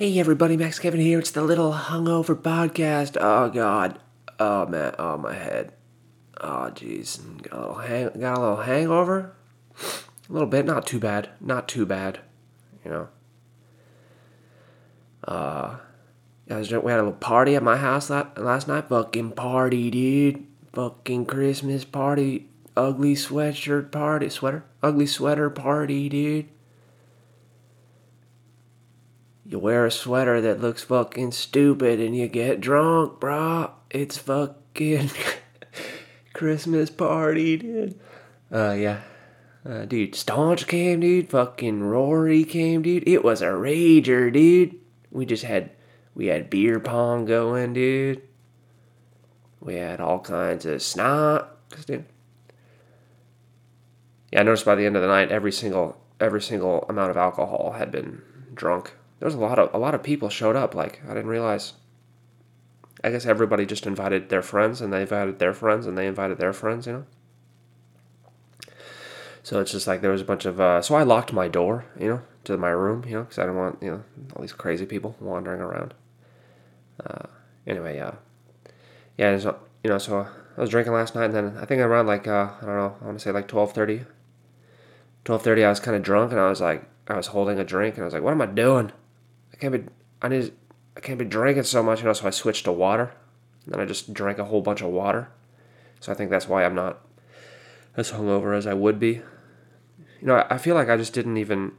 Hey everybody, Max Kevin here. It's the Little Hungover Podcast. Oh God, oh man, oh my head. Oh jeez, got a little hang, got a little hangover. A little bit, not too bad, not too bad. You know. Uh, I was we had a little party at my house last, last night. Fucking party, dude. Fucking Christmas party. Ugly sweatshirt party, sweater, ugly sweater party, dude. You wear a sweater that looks fucking stupid and you get drunk, brah. It's fucking Christmas party, dude. Uh, yeah. Uh, dude, Staunch came, dude. Fucking Rory came, dude. It was a rager, dude. We just had, we had beer pong going, dude. We had all kinds of snacks, dude. Yeah, I noticed by the end of the night, every single, every single amount of alcohol had been drunk there was a lot of a lot of people showed up. Like I didn't realize. I guess everybody just invited their friends, and they invited their friends, and they invited their friends. You know. So it's just like there was a bunch of. Uh, so I locked my door, you know, to my room, you know, because I didn't want you know all these crazy people wandering around. Uh, anyway, yeah, yeah, so, you know, so I was drinking last night, and then I think around like uh, I don't know, I want to say like 12:30. 12:30, I was kind of drunk, and I was like, I was holding a drink, and I was like, what am I doing? Can't be I need I can't be drinking so much, you know, so I switched to water. And I just drank a whole bunch of water. So I think that's why I'm not as hungover as I would be. You know, I feel like I just didn't even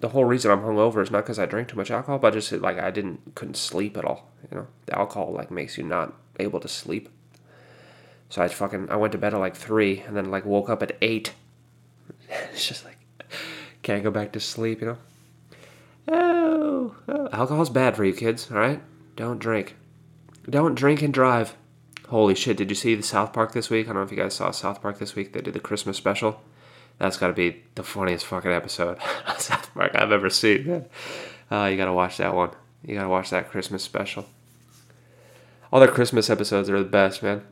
the whole reason I'm hungover is not because I drank too much alcohol, but just like I didn't couldn't sleep at all. You know, the alcohol like makes you not able to sleep. So I fucking I went to bed at like three, and then like woke up at eight. it's just like can't go back to sleep. You know. Oh, oh, alcohol's bad for you kids, all right? Don't drink. Don't drink and drive. Holy shit, did you see the South Park this week? I don't know if you guys saw South Park this week. They did the Christmas special. That's got to be the funniest fucking episode of South Park I've ever seen. Uh, you got to watch that one. You got to watch that Christmas special. All their Christmas episodes are the best, man.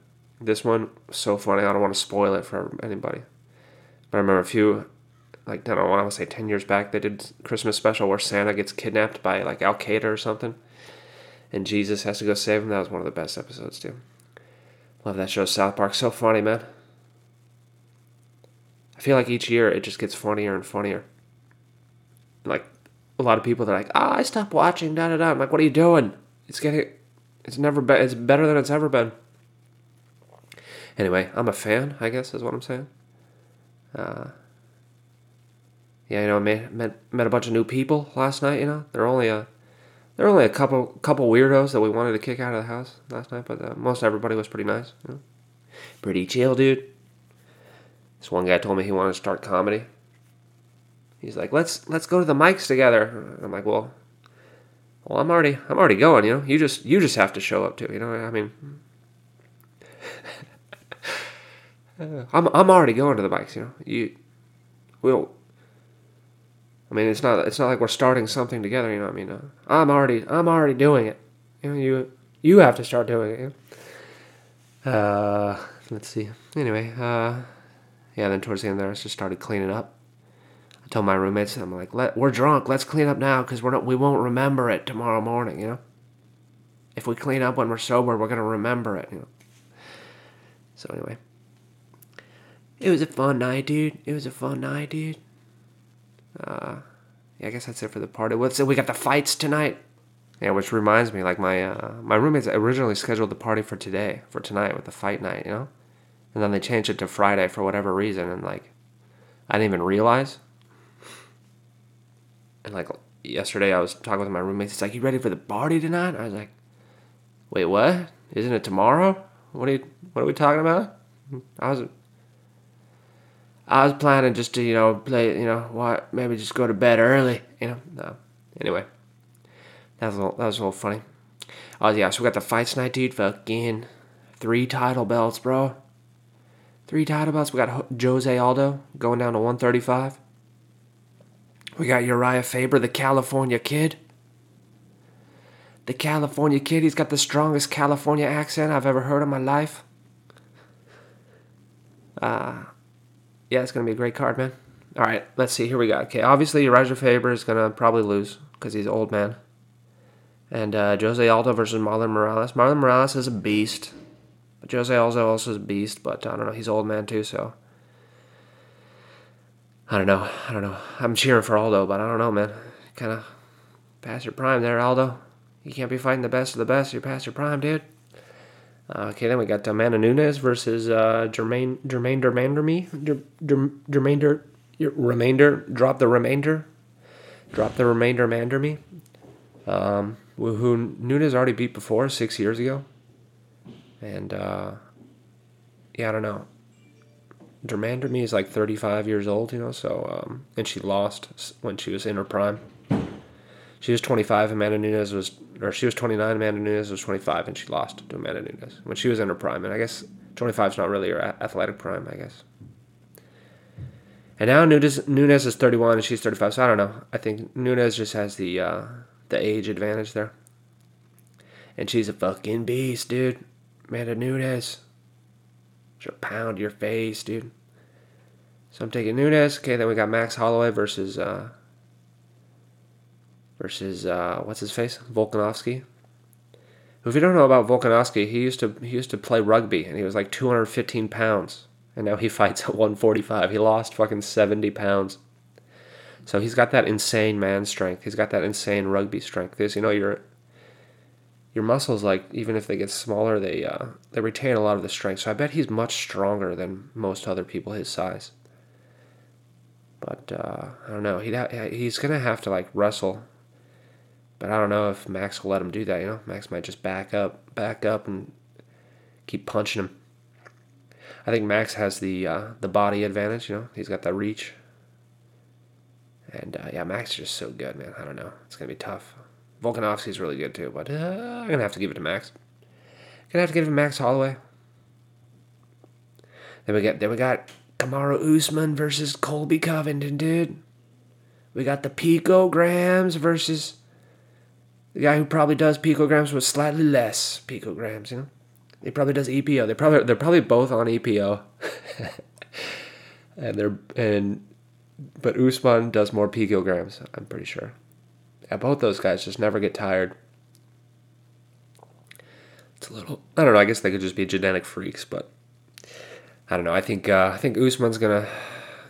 This one, so funny. I don't want to spoil it for anybody. But I remember a few like I don't know, I want to say ten years back, they did Christmas special where Santa gets kidnapped by like Al Qaeda or something, and Jesus has to go save him. That was one of the best episodes too. Love that show, South Park. So funny, man. I feel like each year it just gets funnier and funnier. Like a lot of people, they're like, "Ah, oh, I stopped watching." Da da da. I'm like, "What are you doing? It's getting, it's never been, it's better than it's ever been." Anyway, I'm a fan. I guess is what I'm saying. Uh, yeah, you know, I met, met met a bunch of new people last night. You know, they're only a there are only a couple couple weirdos that we wanted to kick out of the house last night, but uh, most everybody was pretty nice. You know? Pretty chill, dude. This one guy told me he wanted to start comedy. He's like, let's let's go to the mics together. I'm like, well, well, I'm already I'm already going. You know, you just you just have to show up too. You know, I mean, I'm I'm already going to the mics. You know, you we'll I mean, it's not it's not like we're starting something together. You know, I mean, uh, I'm already I'm already doing it. You know, you you have to start doing it. You know? Uh, let's see. Anyway, uh, yeah. Then towards the end there, I just started cleaning up. I told my roommates, I'm like, Let, we're drunk. Let's clean up now because we're not we won't remember it tomorrow morning. You know, if we clean up when we're sober, we're gonna remember it. You know. So anyway, it was a fun night, dude. It was a fun night, dude. Uh, yeah, I guess that's it for the party. What's it? We got the fights tonight. Yeah, which reminds me, like my uh, my roommates originally scheduled the party for today, for tonight with the fight night, you know, and then they changed it to Friday for whatever reason, and like, I didn't even realize. And like yesterday, I was talking with my roommates. It's like, "You ready for the party tonight?" I was like, "Wait, what? Isn't it tomorrow? What are you? What are we talking about?" I was I was planning just to, you know, play, you know, what, maybe just go to bed early, you know. No. Anyway, that was a little, that was a little funny. Oh yeah, so we got the fights tonight, dude. Fucking three title belts, bro. Three title belts. We got Jose Aldo going down to 135. We got Urijah Faber, the California kid. The California kid. He's got the strongest California accent I've ever heard in my life. Uh, yeah, it's gonna be a great card, man. All right, let's see. Here we go. Okay, obviously Urijah Faber is gonna probably lose because he's an old man. And uh, Jose Aldo versus Marlon Moraes. Marlon Moraes is a beast. But Jose Aldo also is a beast, but I don't know. He's old man too, so I don't know. I don't know. I'm cheering for Aldo, but I don't know, man. Kind of past your prime there, Aldo. You can't be fighting the best of the best. You're past your prime, dude. Uh, okay, then we got Amanda Nunes versus uh, Germaine Germaine Dermanderme. Jermaine remainder. Drop the remainder. Drop the remainder Manderme. Um, who Nunes already beat before six years ago. And uh, yeah, I don't know. Dermanderme is like 35 years old, you know, so, um, and she lost when she was in her prime. She was 25, Amanda Nunes was, or she was 29, Amanda Nunes was 25, and she lost to Amanda Nunes when she was in her prime. And I guess 25 is not really her athletic prime, I guess. And now Nunes, Nunes is 31 and she's 35, so I don't know. I think Nunes just has the uh, the age advantage there. And she's a fucking beast, dude. Amanda Nunes. She'll pound your face, dude. So I'm taking Nunes. Okay, then we got Max Holloway versus uh versus uh what's his face? Volkanovski. If you don't know about Volkanovski, he used to he used to play rugby and he was like 215 pounds. And now he fights at 145. He lost fucking 70 pounds. So he's got that insane man strength. He's got that insane rugby strength. Because you know your your muscles, like even if they get smaller, they uh, they retain a lot of the strength. So I bet he's much stronger than most other people his size. But uh, I don't know. He he's gonna have to like wrestle. But I don't know if Max will let him do that. You know, Max might just back up, back up, and keep punching him. I think Max has the uh, the body advantage. You know, he's got that reach. And uh, yeah, Max is just so good, man. I don't know. It's gonna be tough. Volkanovski's really good too, but uh, I'm gonna have to give it to Max. Gonna have to give it to Max Holloway. Then we get then we got Kamaru Usman versus Colby Covington, dude. We got the picograms versus the guy who probably does picograms with slightly less picograms, you know. He probably does EPO. They probably they're probably both on EPO. and they're and but Usman does more picograms, I'm pretty sure. Yeah, both those guys just never get tired. It's a little I don't know, I guess they could just be genetic freaks, but I don't know. I think uh, I think Usman's gonna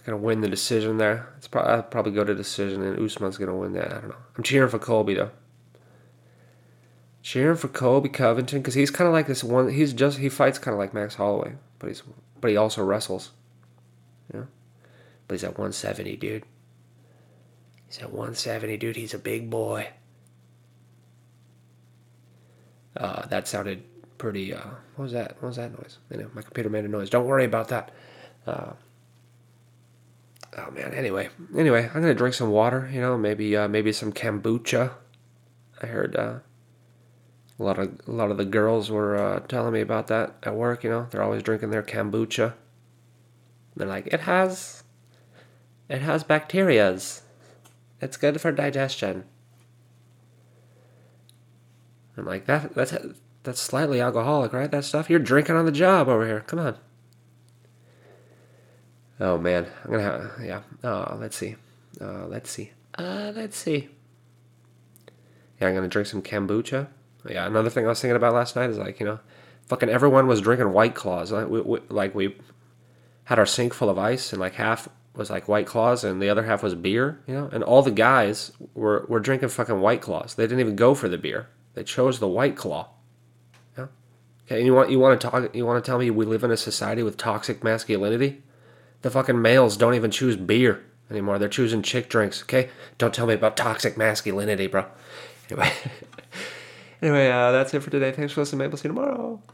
gonna win the decision there. It's pro- I'll probably go to decision, and Usman's gonna win that. I don't know. I'm cheering for Colby though. Cheering for Colby Covington because he's kind of like this one. He's just he fights kind of like Max Holloway, but he's but he also wrestles. Yeah, but he's at 170, dude. He's at 170, dude. He's a big boy. Uh, that sounded pretty. Uh, what was that? What was that noise? Anyway, my computer made a noise. Don't worry about that. Uh, oh man. Anyway, anyway, I'm gonna drink some water. You know, maybe uh, maybe some kombucha. I heard uh, a lot of a lot of the girls were uh, telling me about that at work. You know, they're always drinking their kombucha. They're like, it has, it has bacterias. It's good for digestion. I'm like that. That's that's slightly alcoholic, right? That stuff you're drinking on the job over here. Come on. Oh man, I'm gonna have yeah. Oh, let's see. Uh, let's see. Uh, let's see. Yeah, I'm gonna drink some kombucha. Yeah, another thing I was thinking about last night is like, you know, fucking everyone was drinking White Claws. Like we, we, like we had our sink full of ice, and like half was like White Claws, and the other half was beer. You know, and all the guys were were drinking fucking White Claws. They didn't even go for the beer. They chose the White Claw. Yeah. Okay, and you want you want to talk? You want to tell me we live in a society with toxic masculinity? The fucking males don't even choose beer anymore. They're choosing chick drinks. Okay, don't tell me about toxic masculinity, bro. Anyway. Anyway, uh, that's it for today. Thanks for listening. Maybe we'll see you tomorrow.